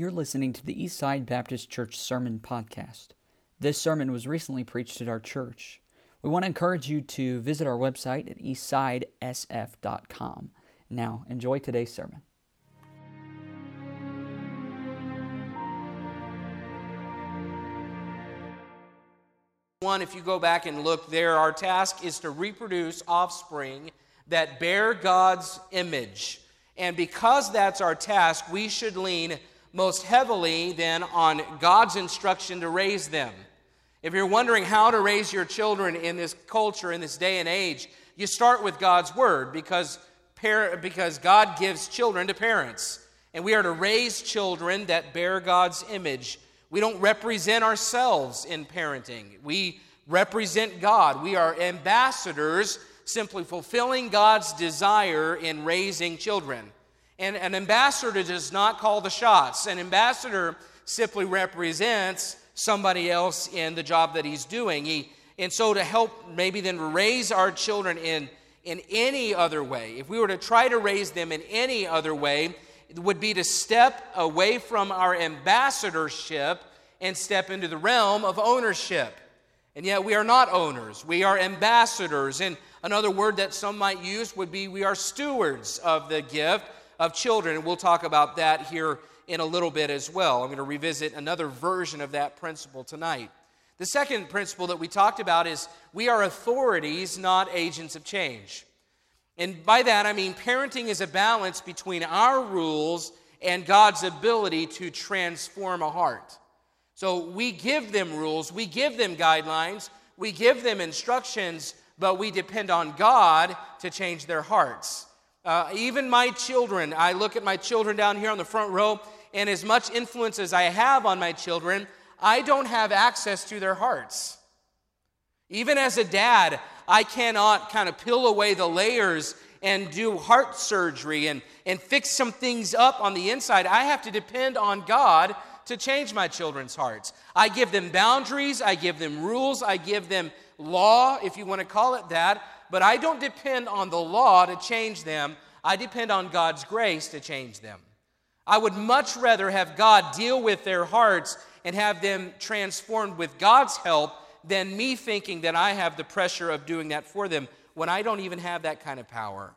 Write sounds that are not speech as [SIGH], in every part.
You're listening to the Eastside Baptist Church Sermon Podcast. This sermon was recently preached at our church. We want to encourage you to visit our website at eastsidesf.com. Now, enjoy today's sermon. One, if you go back and look there, our task is to reproduce offspring that bear God's image. And because that's our task, we should lean most heavily then on God's instruction to raise them. If you're wondering how to raise your children in this culture, in this day and age, you start with God's word because, par- because God gives children to parents. And we are to raise children that bear God's image. We don't represent ourselves in parenting. We represent God. We are ambassadors, simply fulfilling God's desire in raising children. And an ambassador does not call the shots. An ambassador simply represents somebody else in the job that he's doing. He, and so, to help maybe then raise our children in, in any other way, if we were to try to raise them in any other way, would be to step away from our ambassadorship and step into the realm of ownership. And yet we are not owners, we are ambassadors. And another word that some might use would be we are stewards of the gift of children. And we'll talk about that here in a little bit as well. I'm going to revisit another version of that principle tonight. The second principle that we talked about is we are authorities, not agents of change. And by that, I mean parenting is a balance between our rules and God's ability to transform a heart. So we give them rules, we give them guidelines, we give them instructions, but we depend on God to change their hearts. Uh, even my children, I look at my children down here on the front row, and as much influence as I have on my children, I don't have access to their hearts. Even as a dad, I cannot kind of peel away the layers and do heart surgery and, and fix some things up on the inside. I have to depend on God to change my children's hearts. I give them boundaries, I give them rules, I give them law, if you want to call it that, but I don't depend on the law to change them. I depend on God's grace to change them. I would much rather have God deal with their hearts and have them transformed with God's help than me thinking that I have the pressure of doing that for them when I don't even have that kind of power.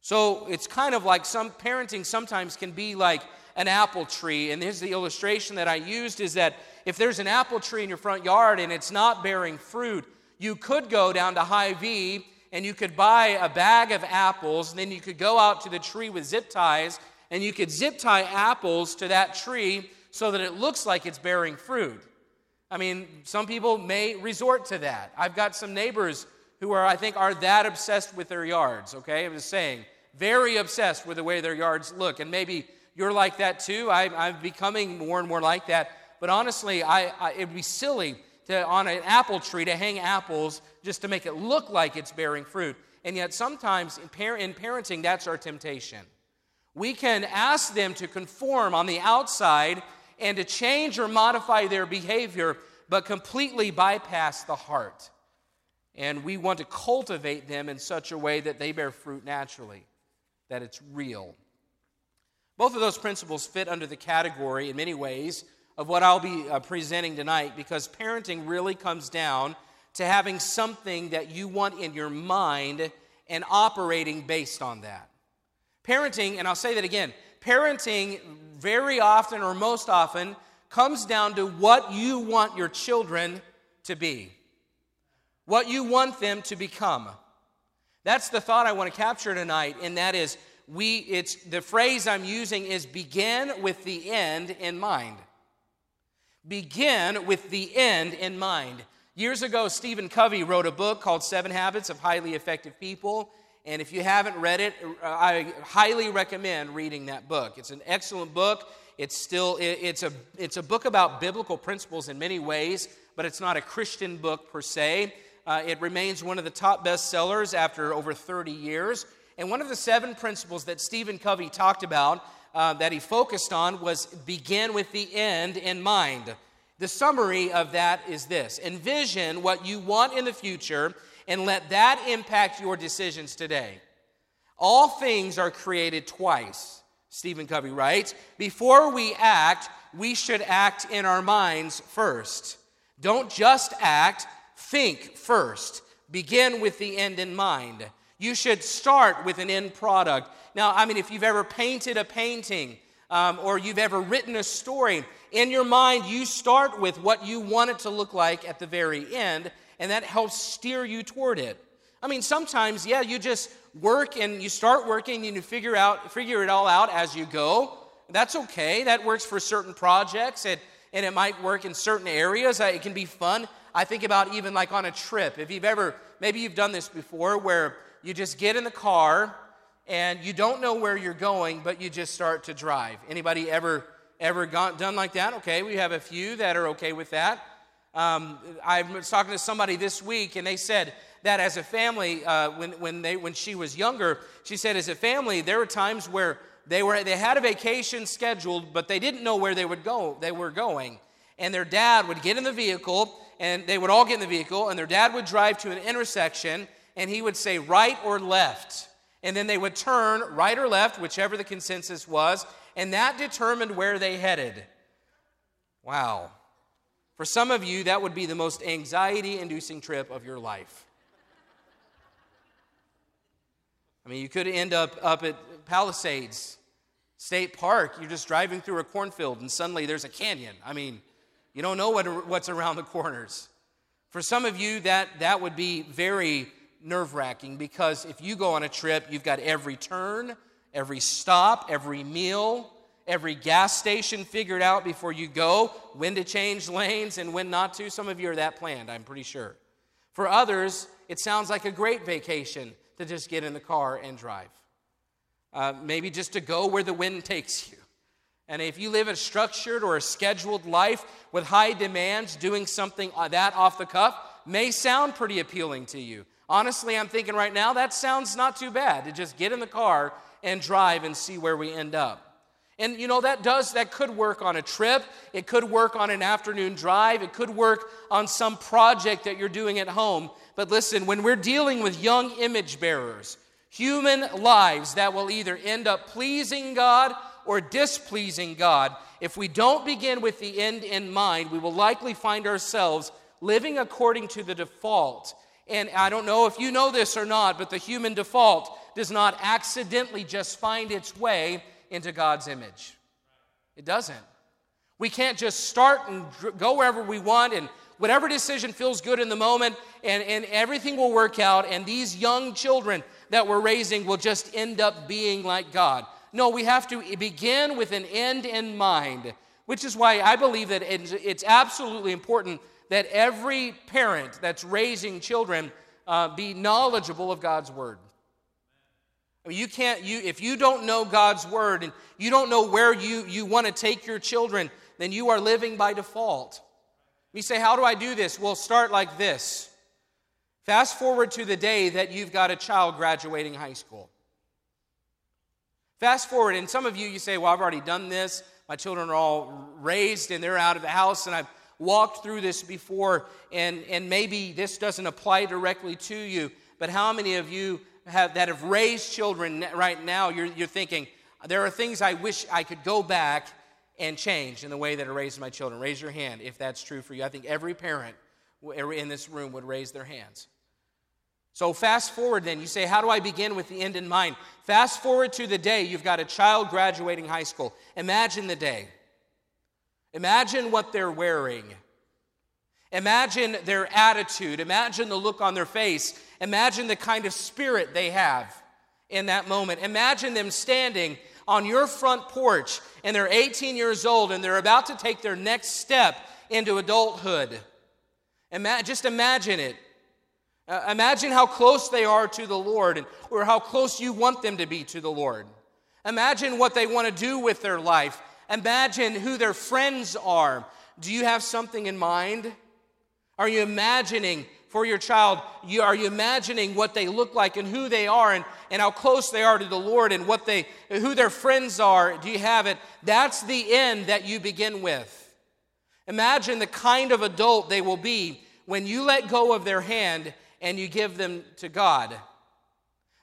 So it's kind of like some parenting sometimes can be like an apple tree. And here's the illustration that I used is that if there's an apple tree in your front yard and it's not bearing fruit, you could go down to Hy-Vee and you could buy a bag of apples, and then you could go out to the tree with zip ties and you could zip tie apples to that tree so that it looks like it's bearing fruit. I mean, some people may resort to that. I've got some neighbors who are, I think, are that obsessed with their yards, okay? I'm just saying, very obsessed with the way their yards look. And maybe you're like that too. I, am becoming more and more like that. But honestly, I, I, it'd be silly to, on an apple tree to hang apples just to make it look like it's bearing fruit. And yet, sometimes in, par- in parenting, that's our temptation. We can ask them to conform on the outside and to change or modify their behavior, but completely bypass the heart. And we want to cultivate them in such a way that they bear fruit naturally, that it's real. Both of those principles fit under the category, in many ways, of what I'll be uh, presenting tonight because parenting really comes down to having something that you want in your mind and operating based on that. Parenting, and I'll say that again, parenting very often or most often comes down to what you want your children to be, what you want them to become. That's the thought I want to capture tonight, and that is we it's the phrase I'm using is begin with the end in mind. Begin with the end in mind. Years ago, Stephen Covey wrote a book called Seven Habits of Highly Effective People. And if you haven't read it, I highly recommend reading that book. It's an excellent book. It's still it's a it's a book about biblical principles in many ways, but it's not a Christian book per se. Uh, it remains one of the top bestsellers after over 30 years. And one of the seven principles that Stephen Covey talked about, uh, that he focused on, was begin with the end in mind. The summary of that is this envision what you want in the future and let that impact your decisions today. All things are created twice Stephen Covey writes. Before we act, we should act in our minds first. Don't just act, think first. Begin with the end in mind. You should start with an end product. Now, I mean, if you've ever painted a painting um, or you've ever written a story, in your mind, you start with what you want it to look like at the very end, and that helps steer you toward it. I mean, sometimes, yeah, you just work and you start working and you figure out figure it all out as you go. That's okay. That works for certain projects and, and it might work in certain areas. It can be fun. I think about even like on a trip. If you've ever, maybe you've done this before, where you just get in the car and you don't know where you're going, but you just start to drive. Anybody ever ever done like that? Okay, we have a few that are okay with that. Um, I was talking to somebody this week, and they said that as a family, uh, when, when, they, when she was younger, she said as a family, there were times where they, were, they had a vacation scheduled, but they didn't know where they would go. They were going, and their dad would get in the vehicle, and they would all get in the vehicle, and their dad would drive to an intersection, and he would say right or left, and then they would turn right or left, whichever the consensus was, and that determined where they headed. Wow. For some of you, that would be the most anxiety inducing trip of your life. I mean, you could end up up at Palisades State Park. You're just driving through a cornfield and suddenly there's a canyon. I mean, you don't know what, what's around the corners. For some of you, that, that would be very nerve wracking because if you go on a trip, you've got every turn, every stop, every meal, every gas station figured out before you go, when to change lanes and when not to. Some of you are that planned, I'm pretty sure. For others, it sounds like a great vacation to just get in the car and drive. Uh, maybe just to go where the wind takes you. And if you live a structured or a scheduled life with high demands, doing something uh, that off the cuff may sound pretty appealing to you. Honestly, I'm thinking right now that sounds not too bad to just get in the car and drive and see where we end up. And you know that does that could work on a trip, it could work on an afternoon drive, it could work on some project that you're doing at home. But listen, when we're dealing with young image bearers, human lives that will either end up pleasing God or displeasing God, if we don't begin with the end in mind, we will likely find ourselves living according to the default. And I don't know if you know this or not, but the human default does not accidentally just find its way into God's image. It doesn't. We can't just start and go wherever we want and whatever decision feels good in the moment and, and everything will work out and these young children that we're raising will just end up being like God. No, we have to begin with an end in mind, which is why I believe that it's absolutely important that every parent that's raising children uh, be knowledgeable of God's Word. I mean, you can't, you, if you don't know God's word and you don't know where you, you want to take your children, then you are living by default. You say, How do I do this? Well, start like this. Fast forward to the day that you've got a child graduating high school. Fast forward, and some of you, you say, Well, I've already done this. My children are all raised and they're out of the house, and I've walked through this before, and, and maybe this doesn't apply directly to you. But how many of you have, that have raised children right now, you're, you're thinking, there are things I wish I could go back and change in the way that I raised my children. Raise your hand if that's true for you. I think every parent in this room would raise their hands. So, fast forward then. You say, How do I begin with the end in mind? Fast forward to the day you've got a child graduating high school. Imagine the day. Imagine what they're wearing. Imagine their attitude. Imagine the look on their face. Imagine the kind of spirit they have in that moment. Imagine them standing on your front porch and they're 18 years old and they're about to take their next step into adulthood. Ima- just imagine it. Uh, imagine how close they are to the Lord and, or how close you want them to be to the Lord. Imagine what they want to do with their life. Imagine who their friends are. Do you have something in mind? Are you imagining for your child, you, are you imagining what they look like and who they are and, and how close they are to the Lord and what they, who their friends are? Do you have it? That's the end that you begin with. Imagine the kind of adult they will be when you let go of their hand and you give them to God.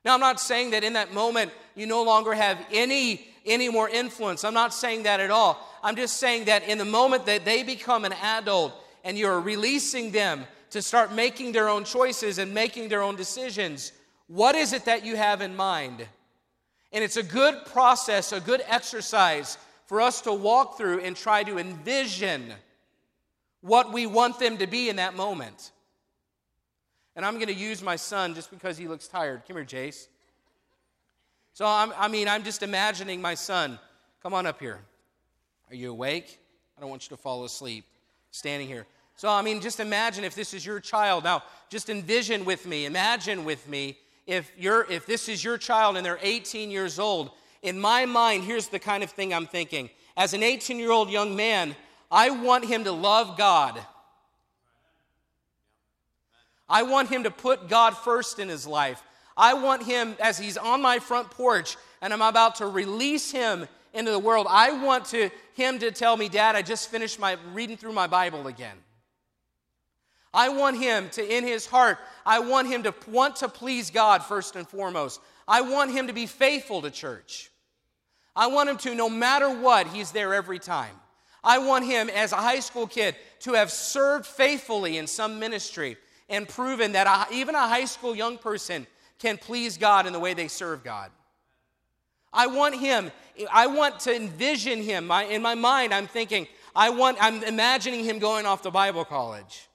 Now, I'm not saying that in that moment you no longer have any any more influence. I'm not saying that at all. I'm just saying that in the moment that they become an adult and you're releasing them to start making their own choices and making their own decisions, what is it that you have in mind? And it's a good process, a good exercise for us to walk through and try to envision what we want them to be in that moment. And I'm going to use my son just because he looks tired. Come here, Jace. So, I'm, i mean, I'm just imagining my son. Come on up here. Are you awake? I don't want you to fall asleep standing here. So, I mean, just imagine if this is your child. Now, just envision with me, imagine with me if, you're, if this is your child and they're 18 years old. In my mind, here's the kind of thing I'm thinking. As an 18 year old young man, I want him to love God. I want him to put God first in his life. I want him, as he's on my front porch and I'm about to release him into the world, I want to, him to tell me, Dad, I just finished my reading through my Bible again. I want him to, in his heart, I want him to want to please God first and foremost. I want him to be faithful to church. I want him to, no matter what, he's there every time. I want him, as a high school kid, to have served faithfully in some ministry and proven that even a high school young person can please God in the way they serve God. I want him, I want to envision him. My, in my mind, I'm thinking, I want, I'm imagining him going off to Bible college.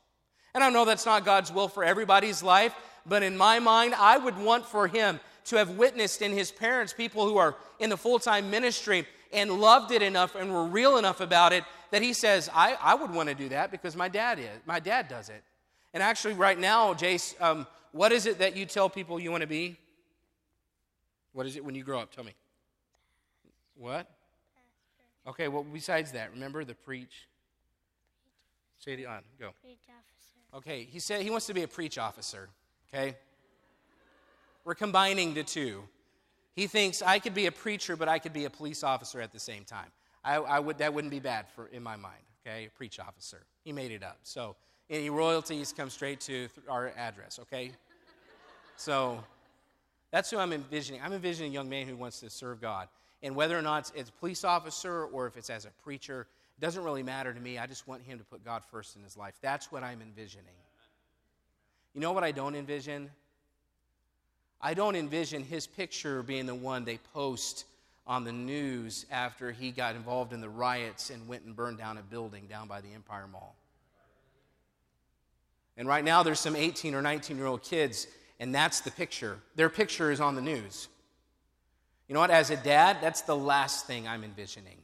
And I know that's not God's will for everybody's life, but in my mind, I would want for him to have witnessed in his parents people who are in the full time ministry and loved it enough and were real enough about it that he says, I, I would want to do that because my dad is. My dad does it. And actually, right now, Jace, um, what is it that you tell people you want to be? What is it when you grow up? Tell me. What? Okay, well, besides that, remember the preach? Say it on. Go. Preach Okay, he said he wants to be a preach officer, okay? We're combining the two. He thinks I could be a preacher, but I could be a police officer at the same time. I, I would, that wouldn't be bad for, in my mind, okay? A preach officer. He made it up. So any royalties come straight to our address, okay? So that's who I'm envisioning. I'm envisioning a young man who wants to serve God. And whether or not it's a police officer or if it's as a preacher, doesn't really matter to me. I just want him to put God first in his life. That's what I'm envisioning. You know what I don't envision? I don't envision his picture being the one they post on the news after he got involved in the riots and went and burned down a building down by the Empire Mall. And right now, there's some 18 or 19 year old kids, and that's the picture. Their picture is on the news. You know what? As a dad, that's the last thing I'm envisioning.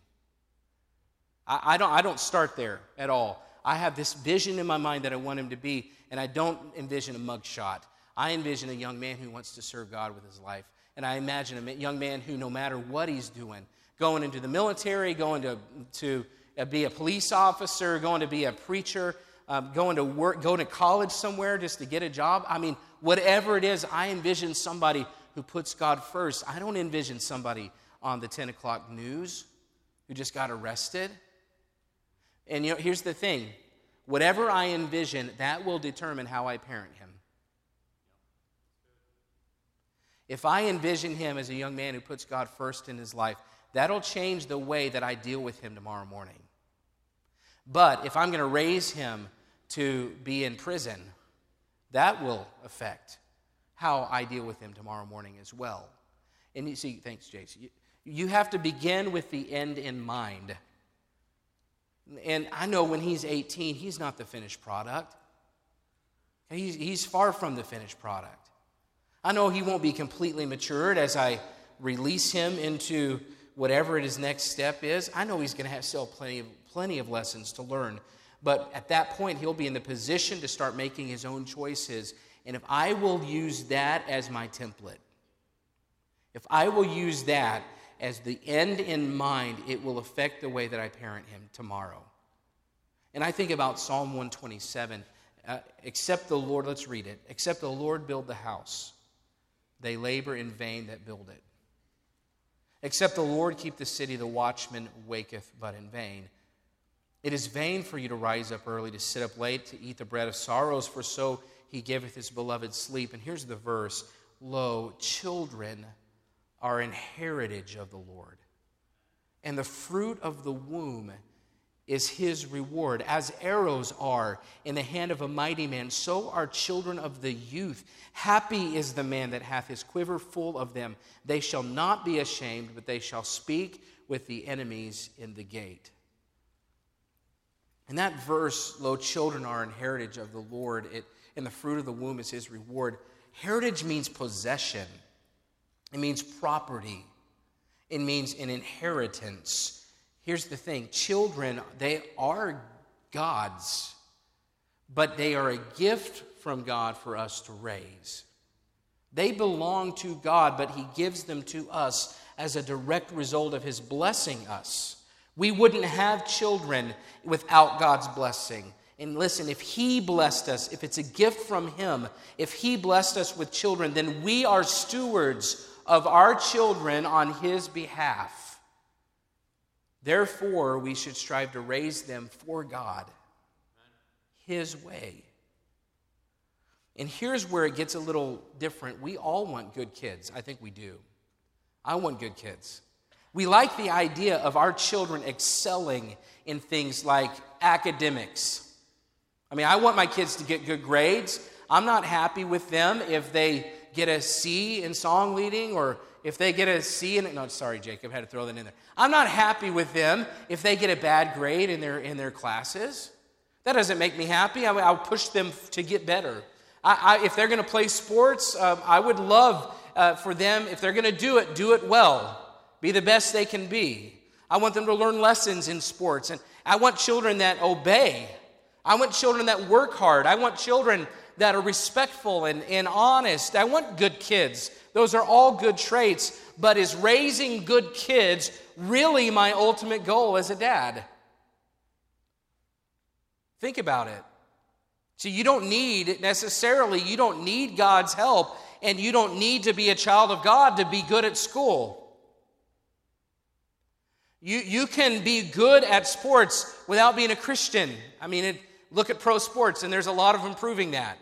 I, I, don't, I don't start there at all. I have this vision in my mind that I want him to be, and I don't envision a mugshot. I envision a young man who wants to serve God with his life. And I imagine a young man who, no matter what he's doing, going into the military, going to, to uh, be a police officer, going to be a preacher, um, going to work, going to college somewhere just to get a job. I mean, whatever it is, I envision somebody who puts God first. I don't envision somebody on the 10 o'clock news who just got arrested. And you know, here's the thing whatever I envision, that will determine how I parent him. If I envision him as a young man who puts God first in his life, that'll change the way that I deal with him tomorrow morning. But if I'm going to raise him to be in prison, that will affect how I deal with him tomorrow morning as well. And you see, thanks, Jason. You, you have to begin with the end in mind. And I know when he's 18, he's not the finished product. He's, he's far from the finished product. I know he won't be completely matured as I release him into whatever his next step is. I know he's going to have still plenty of, plenty of lessons to learn. But at that point, he'll be in the position to start making his own choices. And if I will use that as my template, if I will use that as the end in mind, it will affect the way that I parent him tomorrow. And I think about Psalm 127. Uh, except the Lord, let's read it. Except the Lord build the house, they labor in vain that build it. Except the Lord keep the city, the watchman waketh but in vain. It is vain for you to rise up early, to sit up late, to eat the bread of sorrows, for so he giveth his beloved sleep. And here's the verse Lo, children are an heritage of the Lord. and the fruit of the womb is his reward. As arrows are in the hand of a mighty man, so are children of the youth. Happy is the man that hath his quiver full of them. They shall not be ashamed, but they shall speak with the enemies in the gate. In that verse, lo, children are an heritage of the Lord, it, and the fruit of the womb is his reward. Heritage means possession, it means property, it means an inheritance. Here's the thing children, they are God's, but they are a gift from God for us to raise. They belong to God, but He gives them to us as a direct result of His blessing us. We wouldn't have children without God's blessing. And listen, if He blessed us, if it's a gift from Him, if He blessed us with children, then we are stewards of our children on His behalf. Therefore, we should strive to raise them for God, His way. And here's where it gets a little different. We all want good kids. I think we do. I want good kids. We like the idea of our children excelling in things like academics. I mean, I want my kids to get good grades. I'm not happy with them if they get a C in song leading or if they get a C in no, sorry, Jacob, I had to throw that in there. I'm not happy with them if they get a bad grade in their, in their classes. That doesn't make me happy. I, will push them to get better. I, I, if they're going to play sports, um, I would love uh, for them, if they're going to do it, do it well. Be the best they can be. I want them to learn lessons in sports. And I want children that obey. I want children that work hard. I want children that are respectful and, and honest. I want good kids. Those are all good traits, but is raising good kids really my ultimate goal as a dad? Think about it. See, you don't need necessarily, you don't need God's help, and you don't need to be a child of God to be good at school. You, you can be good at sports without being a Christian. I mean, it, look at pro sports, and there's a lot of improving that.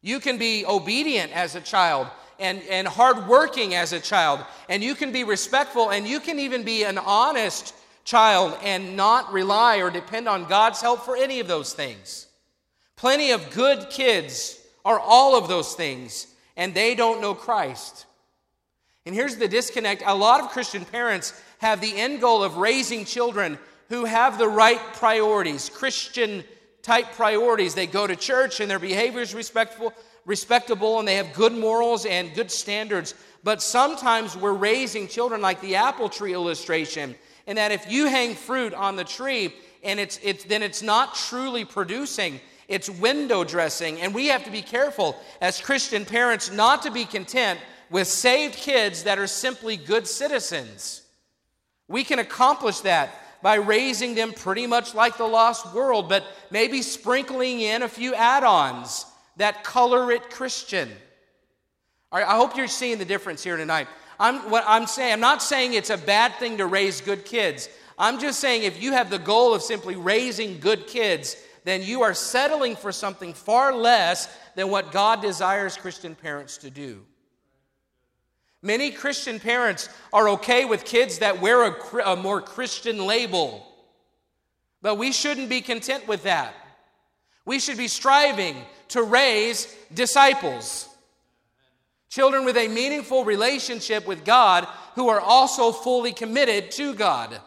You can be obedient as a child and, and hardworking as a child, and you can be respectful, and you can even be an honest child and not rely or depend on God's help for any of those things. Plenty of good kids are all of those things, and they don't know Christ. And here's the disconnect a lot of Christian parents have the end goal of raising children who have the right priorities, Christian type priorities. They go to church and their behavior is respectful, respectable and they have good morals and good standards. But sometimes we're raising children like the apple tree illustration, in that if you hang fruit on the tree and it's, it's then it's not truly producing, it's window dressing. And we have to be careful as Christian parents not to be content with saved kids that are simply good citizens. We can accomplish that by raising them pretty much like the lost world, but maybe sprinkling in a few add ons that color it Christian. All right, I hope you're seeing the difference here tonight. I'm, what I'm saying, I'm not saying it's a bad thing to raise good kids. I'm just saying if you have the goal of simply raising good kids, then you are settling for something far less than what God desires Christian parents to do. Many Christian parents are okay with kids that wear a, a more Christian label, but we shouldn't be content with that. We should be striving to raise disciples. Children with a meaningful relationship with God who are also fully committed to God.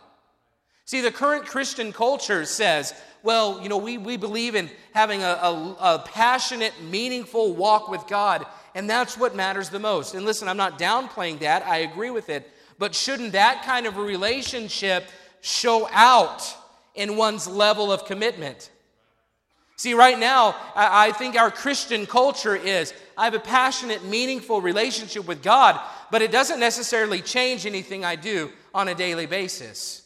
See, the current Christian culture says, well, you know, we, we believe in having a, a, a passionate, meaningful walk with God, and that's what matters the most. And listen, I'm not downplaying that, I agree with it, but shouldn't that kind of a relationship show out in one's level of commitment? See, right now, I think our Christian culture is I have a passionate, meaningful relationship with God, but it doesn't necessarily change anything I do on a daily basis.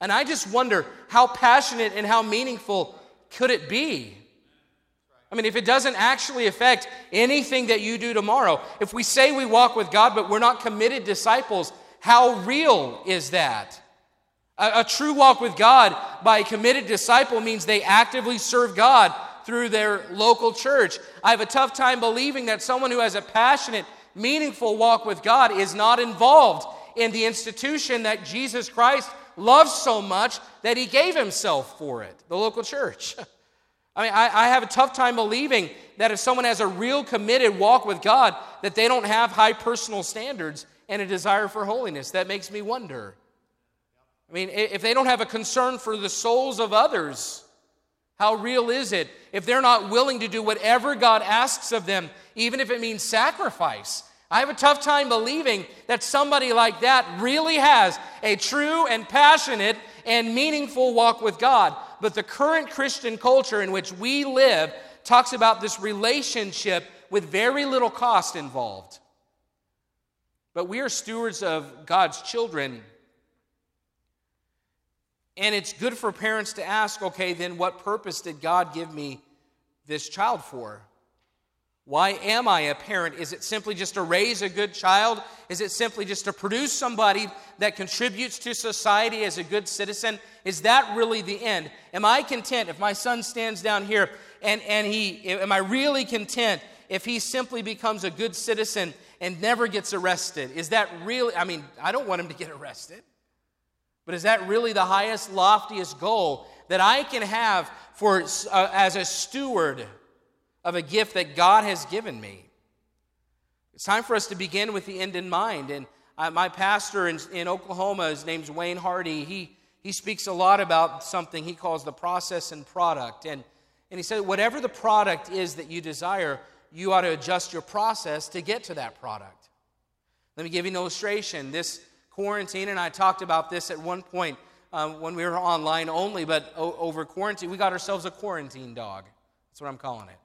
And I just wonder how passionate and how meaningful could it be? I mean, if it doesn't actually affect anything that you do tomorrow, if we say we walk with God, but we're not committed disciples, how real is that? A, a true walk with God by a committed disciple means they actively serve God through their local church. I have a tough time believing that someone who has a passionate, meaningful walk with God is not involved in the institution that Jesus Christ loves so much that he gave himself for it, the local church. [LAUGHS] I mean, I, I, have a tough time believing that if someone has a real committed walk with God, that they don't have high personal standards and a desire for holiness. That makes me wonder. I mean, if they don't have a concern for the souls of others, how real is it if they're not willing to do whatever God asks of them, even if it means sacrifice? I have a tough time believing that somebody like that really has a true and passionate and meaningful walk with God. But the current Christian culture in which we live talks about this relationship with very little cost involved. But we are stewards of God's children. And it's good for parents to ask okay, then what purpose did God give me this child for? Why am I a parent? Is it simply just to raise a good child? Is it simply just to produce somebody that contributes to society as a good citizen? Is that really the end? Am I content if my son stands down here and, and he, am I really content if he simply becomes a good citizen and never gets arrested? Is that really, I mean, I don't want him to get arrested, but is that really the highest, loftiest goal that I can have for, uh, as a steward of a gift that God has given me? It's time for us to begin with the end in mind. And uh, my pastor in, in Oklahoma, his name's Wayne Hardy, he, he speaks a lot about something he calls the process and product. And, and he said, whatever the product is that you desire, you ought to adjust your process to get to that product. Let me give you an illustration. This quarantine, and I talked about this at one point um, when we were online only, but o- over quarantine, we got ourselves a quarantine dog. That's what I'm calling it.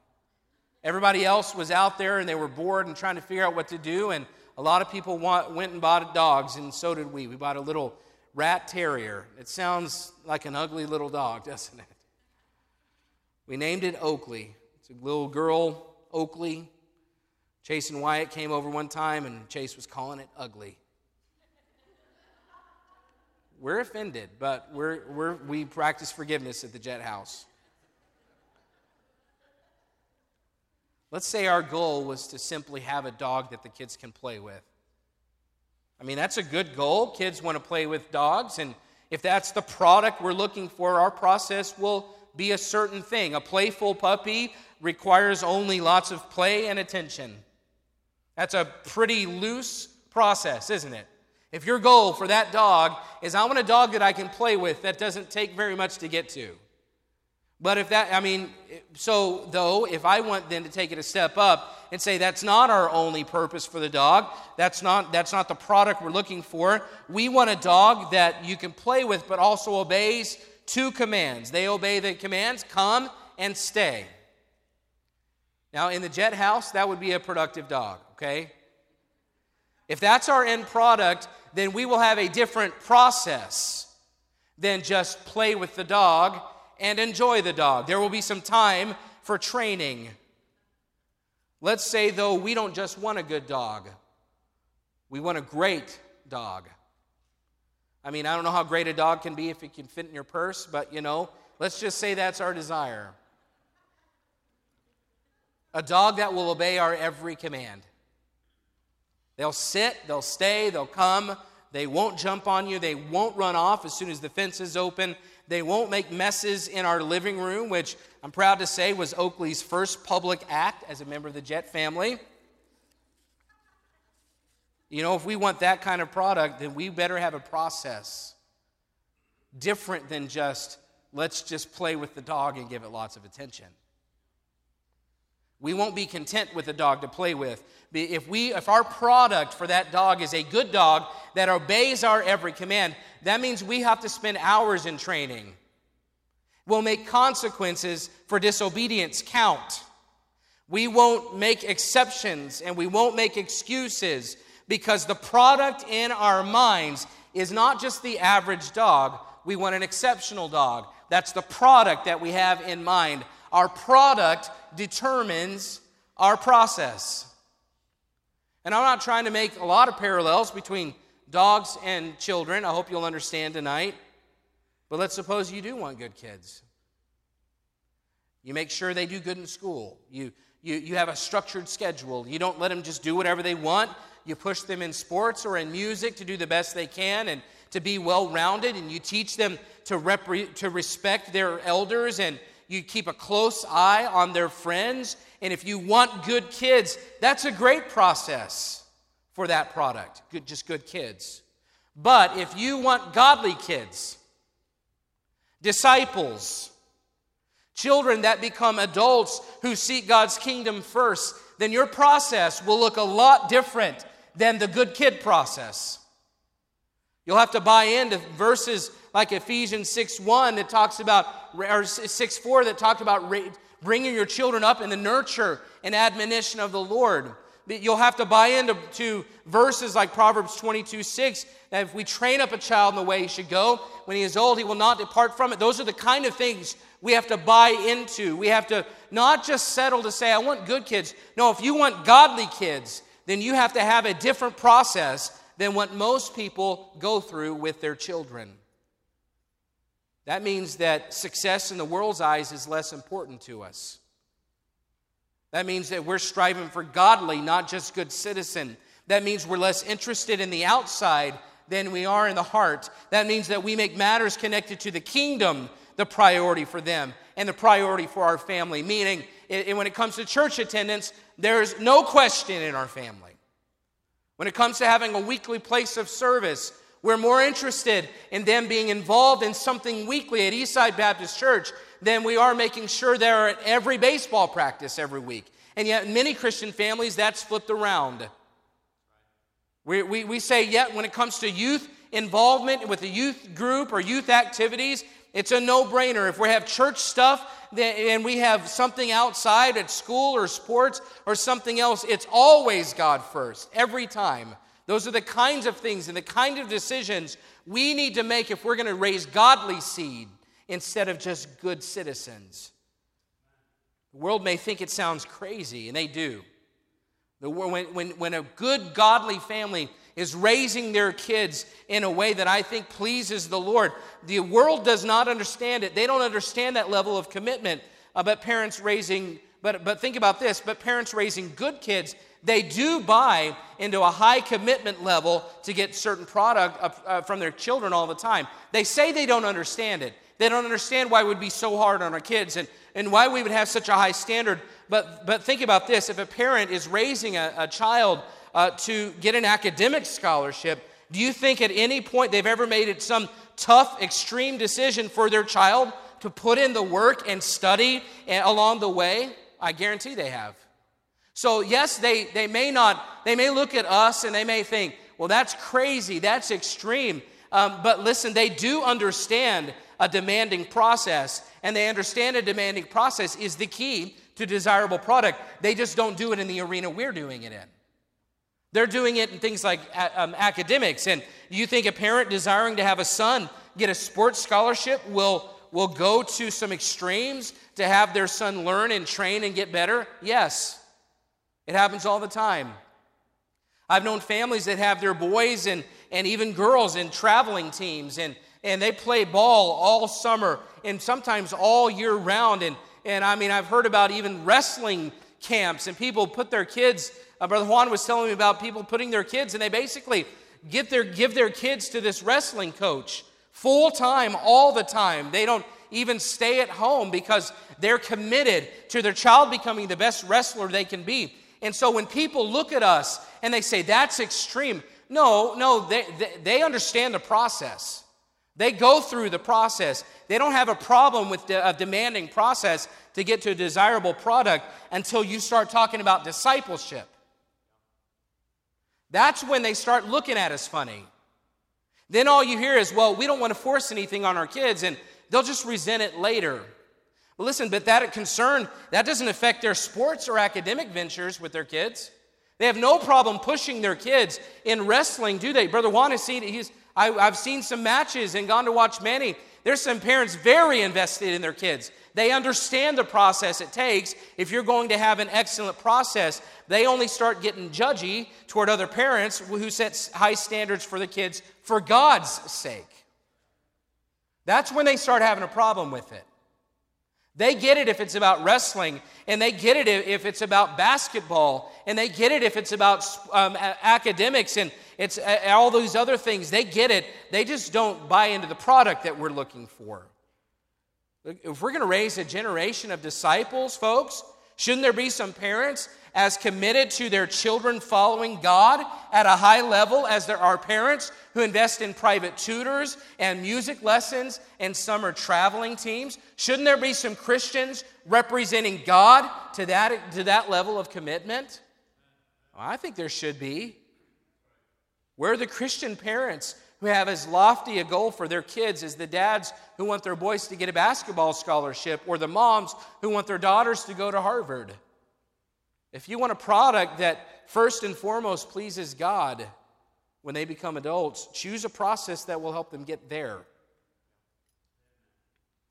Everybody else was out there and they were bored and trying to figure out what to do, and a lot of people want, went and bought dogs, and so did we. We bought a little rat terrier. It sounds like an ugly little dog, [LAUGHS] doesn't it? We named it Oakley. It's a little girl, Oakley. Chase and Wyatt came over one time, and Chase was calling it ugly. We're offended, but we're, we're, we practice forgiveness at the Jet House. Let's say our goal was to simply have a dog that the kids can play with. I mean, that's a good goal. Kids want to play with dogs, and if that's the product we're looking for, our process will be a certain thing. A playful puppy requires only lots of play and attention. That's a pretty loose process, isn't it? If your goal for that dog is, I want a dog that I can play with, that doesn't take very much to get to. But if that, I mean, so though, if I want then to take it a step up and say that's not our only purpose for the dog, that's not, that's not the product we're looking for, we want a dog that you can play with but also obeys two commands. They obey the commands come and stay. Now, in the jet house, that would be a productive dog, okay? If that's our end product, then we will have a different process than just play with the dog and enjoy the dog. There will be some time for training. Let's say, though, we don't just want a good dog, we want a great dog. I mean, I don't know how great a dog can be if it can fit in your purse, but you know, let's just say that's our desire. A dog that will obey our every command. They'll sit, they'll stay, they'll come, they won't jump on you, they won't run off as soon as the fence is open, they won't make messes in our living room, which I'm proud to say was Oakley's first public act as a member of the Jet family. You know, if we want that kind of product, then we better have a process different than just let's just play with the dog and give it lots of attention. We won't be content with a dog to play with. If, we, if our product for that dog is a good dog that obeys our every command, that means we have to spend hours in training. We'll make consequences for disobedience count. We won't make exceptions and we won't make excuses because the product in our minds is not just the average dog. We want an exceptional dog. That's the product that we have in mind. Our product determines our process. And I'm not trying to make a lot of parallels between dogs and children. I hope you'll understand tonight. But let's suppose you do want good kids. You make sure they do good in school. You, you, you have a structured schedule. You don't let them just do whatever they want. You push them in sports or in music to do the best they can and to be well rounded, and you teach them to, rep- to respect their elders, and you keep a close eye on their friends. And if you want good kids, that's a great process for that product, good, just good kids. But if you want godly kids, disciples, children that become adults who seek God's kingdom first, then your process will look a lot different than the good kid process. You'll have to buy into verses like Ephesians 6 1 that talks about, or 6 4 that talked about bringing your children up in the nurture and admonition of the Lord. You'll have to buy into to verses like Proverbs 22 6 that if we train up a child in the way he should go, when he is old, he will not depart from it. Those are the kind of things we have to buy into. We have to not just settle to say, I want good kids. No, if you want godly kids, then you have to have a different process than what most people go through with their children. That means that success in the world's eyes is less important to us. That means that we're striving for godly, not just good citizen. That means we're less interested in the outside than we are in the heart. That means that we make matters connected to the kingdom the priority for them and the priority for our family. Meaning, when it comes to church attendance, there's no question in our family. When it comes to having a weekly place of service, we're more interested in them being involved in something weekly at Eastside Baptist Church than we are making sure they're at every baseball practice every week. And yet, in many Christian families, that's flipped around. We, we, we say, yet, when it comes to youth involvement with the youth group or youth activities, it's a no brainer. If we have church stuff and we have something outside at school or sports or something else, it's always God first, every time. Those are the kinds of things and the kind of decisions we need to make if we're going to raise godly seed instead of just good citizens. The world may think it sounds crazy, and they do. When, when, when a good, godly family is raising their kids in a way that I think pleases the Lord. The world does not understand it. They don't understand that level of commitment. Uh, but parents raising, but, but think about this, but parents raising good kids, they do buy into a high commitment level to get certain product uh, uh, from their children all the time. They say they don't understand it. They don't understand why it would be so hard on our kids and, and why we would have such a high standard. But, but think about this if a parent is raising a, a child uh, to get an academic scholarship, do you think at any point they've ever made it some tough, extreme decision for their child to put in the work and study eh, along the way? I guarantee they have. So, yes, they, they may not, they may look at us and they may think, well, that's crazy, that's extreme. Um, but listen, they do understand a demanding process, and they understand a demanding process is the key to desirable product. They just don't do it in the arena we're doing it in. They're doing it in things like um, academics. And you think a parent desiring to have a son get a sports scholarship will, will go to some extremes to have their son learn and train and get better? Yes. It happens all the time. I've known families that have their boys and, and even girls in traveling teams, and, and they play ball all summer and sometimes all year round. And, and I mean, I've heard about even wrestling camps, and people put their kids uh, Brother Juan was telling me about people putting their kids, and they basically give their, give their kids to this wrestling coach full time, all the time. They don't even stay at home because they're committed to their child becoming the best wrestler they can be. And so when people look at us and they say, that's extreme, no, no, they, they, they understand the process. They go through the process. They don't have a problem with a demanding process to get to a desirable product until you start talking about discipleship. That's when they start looking at us funny. Then all you hear is, well, we don't want to force anything on our kids, and they'll just resent it later. Listen, but that concern, that doesn't affect their sports or academic ventures with their kids. They have no problem pushing their kids in wrestling, do they? Brother Juan has seen, he's, I, I've seen some matches and gone to watch many. There's some parents very invested in their kids. They understand the process it takes. If you're going to have an excellent process, they only start getting judgy toward other parents who set high standards for the kids for God's sake. That's when they start having a problem with it. They get it if it's about wrestling, and they get it if it's about basketball, and they get it if it's about um, academics and it's all those other things. They get it. They just don't buy into the product that we're looking for. If we're going to raise a generation of disciples, folks, shouldn't there be some parents as committed to their children following God at a high level as there are parents who invest in private tutors and music lessons and summer traveling teams? Shouldn't there be some Christians representing God to that, to that level of commitment? Well, I think there should be. Where are the Christian parents who have as lofty a goal for their kids as the dads who want their boys to get a basketball scholarship or the moms who want their daughters to go to Harvard? If you want a product that first and foremost pleases God when they become adults, choose a process that will help them get there.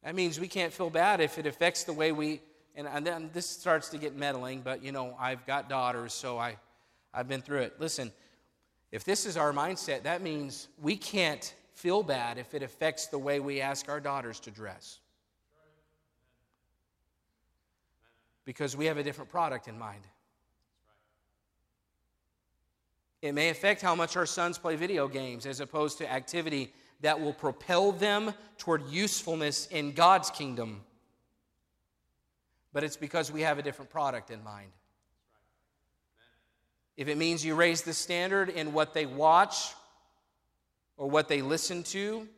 That means we can't feel bad if it affects the way we, and, and then this starts to get meddling, but you know, I've got daughters, so I, I've been through it. Listen, if this is our mindset, that means we can't feel bad if it affects the way we ask our daughters to dress. Because we have a different product in mind. It may affect how much our sons play video games as opposed to activity that will propel them toward usefulness in God's kingdom. But it's because we have a different product in mind. If it means you raise the standard in what they watch or what they listen to,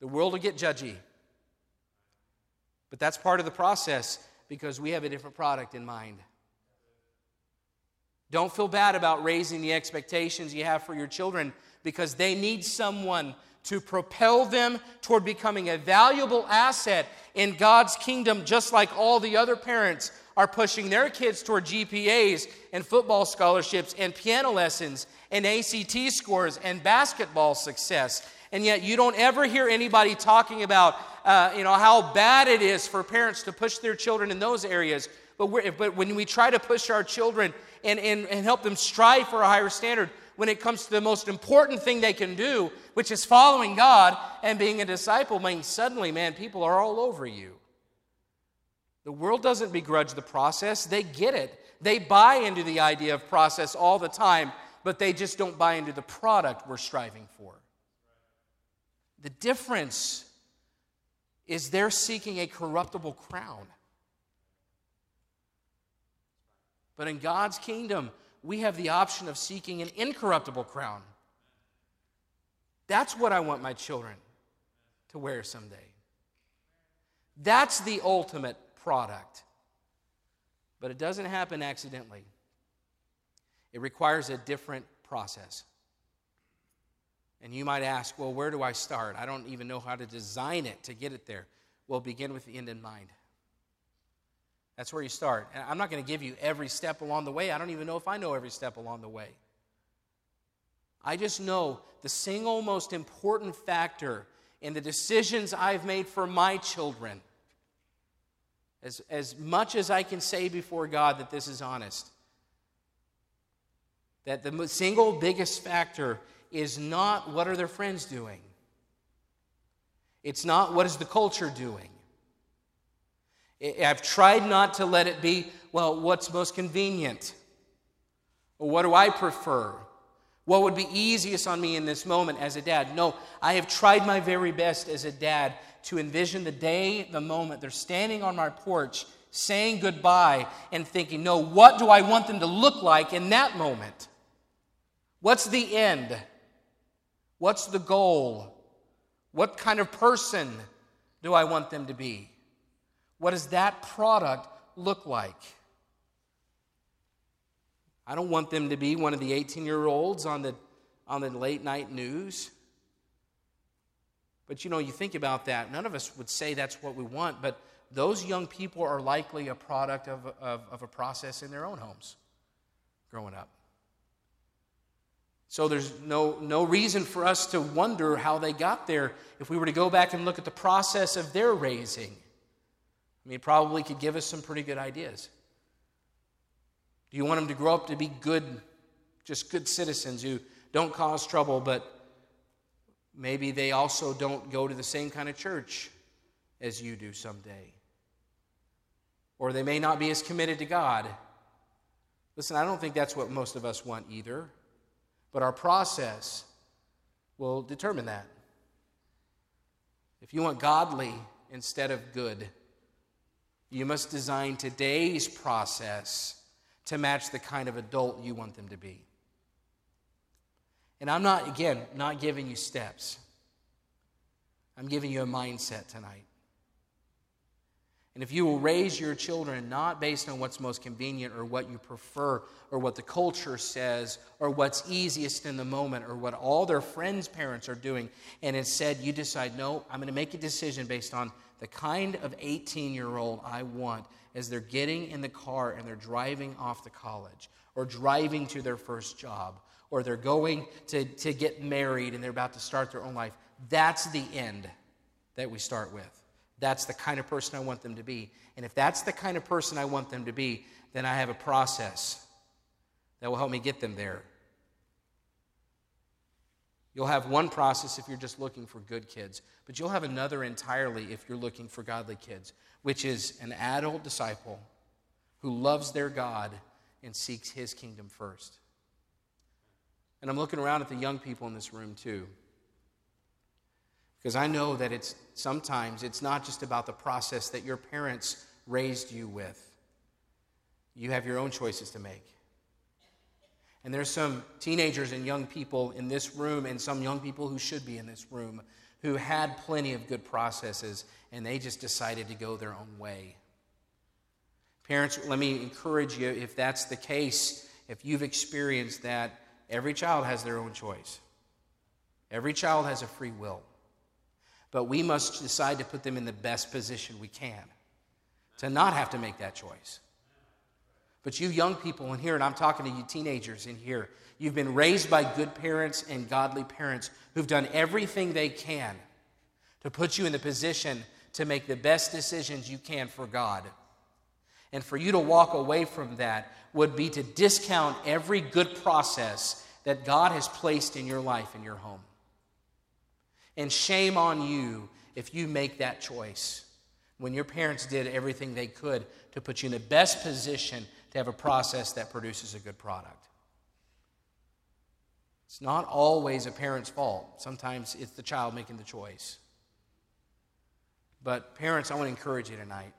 the world will get judgy. But that's part of the process because we have a different product in mind. Don't feel bad about raising the expectations you have for your children because they need someone to propel them toward becoming a valuable asset in God's kingdom, just like all the other parents are pushing their kids toward GPAs and football scholarships and piano lessons and ACT scores and basketball success. And yet, you don't ever hear anybody talking about, uh, you know, how bad it is for parents to push their children in those areas. But, but when we try to push our children and, and, and help them strive for a higher standard, when it comes to the most important thing they can do, which is following God and being a disciple, I mean, suddenly, man, people are all over you. The world doesn't begrudge the process, they get it. They buy into the idea of process all the time, but they just don't buy into the product we're striving for. The difference is they're seeking a corruptible crown. But in God's kingdom, we have the option of seeking an incorruptible crown. That's what I want my children to wear someday. That's the ultimate product. But it doesn't happen accidentally, it requires a different process. And you might ask, well, where do I start? I don't even know how to design it to get it there. Well, begin with the end in mind. That's where you start. And I'm not going to give you every step along the way. I don't even know if I know every step along the way. I just know the single most important factor in the decisions I've made for my children, as, as much as I can say before God that this is honest, that the single biggest factor is not what are their friends doing. It's not what is the culture doing. I've tried not to let it be, well, what's most convenient? What do I prefer? What would be easiest on me in this moment as a dad? No, I have tried my very best as a dad to envision the day, the moment they're standing on my porch saying goodbye and thinking, no, what do I want them to look like in that moment? What's the end? What's the goal? What kind of person do I want them to be? What does that product look like? I don't want them to be one of the 18 year olds on the, on the late night news. But you know, you think about that, none of us would say that's what we want, but those young people are likely a product of, of, of a process in their own homes growing up. So there's no, no reason for us to wonder how they got there if we were to go back and look at the process of their raising. I mean, probably could give us some pretty good ideas. Do you want them to grow up to be good, just good citizens who don't cause trouble, but maybe they also don't go to the same kind of church as you do someday? or they may not be as committed to God. Listen, I don't think that's what most of us want either, but our process will determine that. If you want godly instead of good, you must design today's process to match the kind of adult you want them to be. And I'm not, again, not giving you steps. I'm giving you a mindset tonight. And if you will raise your children not based on what's most convenient or what you prefer or what the culture says or what's easiest in the moment or what all their friends' parents are doing, and instead you decide, no, I'm going to make a decision based on the kind of 18 year old I want as they're getting in the car and they're driving off to college or driving to their first job or they're going to, to get married and they're about to start their own life. That's the end that we start with. That's the kind of person I want them to be. And if that's the kind of person I want them to be, then I have a process that will help me get them there. You'll have one process if you're just looking for good kids, but you'll have another entirely if you're looking for godly kids, which is an adult disciple who loves their God and seeks his kingdom first. And I'm looking around at the young people in this room too. Because I know that it's sometimes it's not just about the process that your parents raised you with. You have your own choices to make. And there's some teenagers and young people in this room, and some young people who should be in this room, who had plenty of good processes, and they just decided to go their own way. Parents, let me encourage you if that's the case, if you've experienced that, every child has their own choice. Every child has a free will but we must decide to put them in the best position we can to not have to make that choice. But you young people in here, and I'm talking to you teenagers in here, you've been raised by good parents and godly parents who've done everything they can to put you in the position to make the best decisions you can for God. And for you to walk away from that would be to discount every good process that God has placed in your life, in your home. And shame on you if you make that choice when your parents did everything they could to put you in the best position to have a process that produces a good product. It's not always a parent's fault. Sometimes it's the child making the choice. But, parents, I want to encourage you tonight.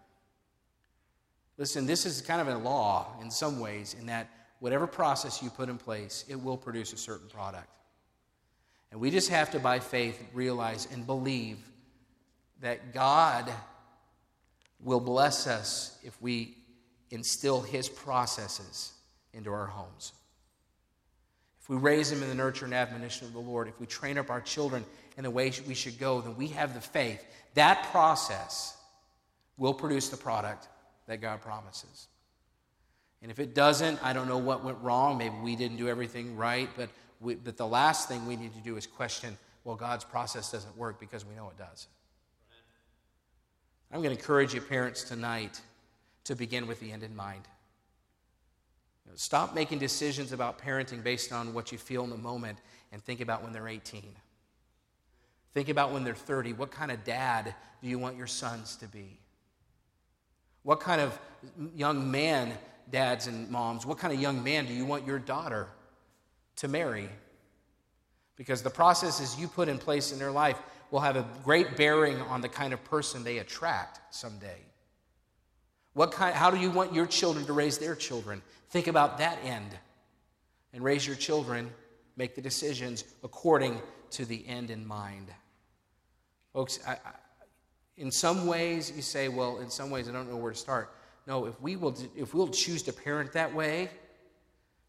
Listen, this is kind of a law in some ways, in that whatever process you put in place, it will produce a certain product. And we just have to, by faith, realize and believe that God will bless us if we instill His processes into our homes. If we raise them in the nurture and admonition of the Lord, if we train up our children in the way we should go, then we have the faith. That process will produce the product that God promises. And if it doesn't, I don't know what went wrong. Maybe we didn't do everything right, but we, but the last thing we need to do is question, well, God's process doesn't work because we know it does. I'm going to encourage you, parents, tonight to begin with the end in mind. You know, stop making decisions about parenting based on what you feel in the moment and think about when they're 18. Think about when they're 30. What kind of dad do you want your sons to be? What kind of young man, dads and moms, what kind of young man do you want your daughter to marry. Because the processes you put in place in their life will have a great bearing on the kind of person they attract someday. What kind, how do you want your children to raise their children? Think about that end and raise your children, make the decisions according to the end in mind. Folks, I, I, in some ways, you say, well, in some ways, I don't know where to start. No, if we will, if we'll choose to parent that way,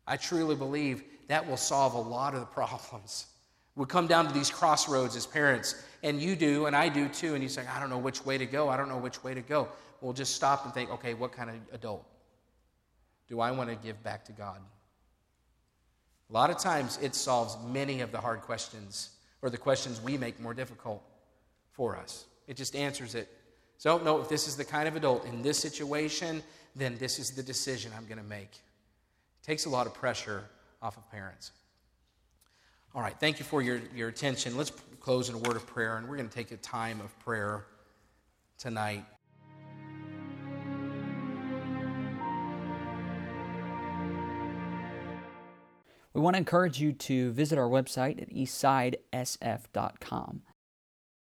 I truly believe that will solve a lot of the problems. We come down to these crossroads as parents, and you do, and I do too, and you say, I don't know which way to go. I don't know which way to go. We'll just stop and think, okay, what kind of adult do I want to give back to God? A lot of times it solves many of the hard questions or the questions we make more difficult for us. It just answers it. So, no, if this is the kind of adult in this situation, then this is the decision I'm going to make. It takes a lot of pressure off of parents. All right, thank you for your, your attention. Let's close in a word of prayer, and we're going to take a time of prayer tonight. We want to encourage you to visit our website at eastsidesf.com.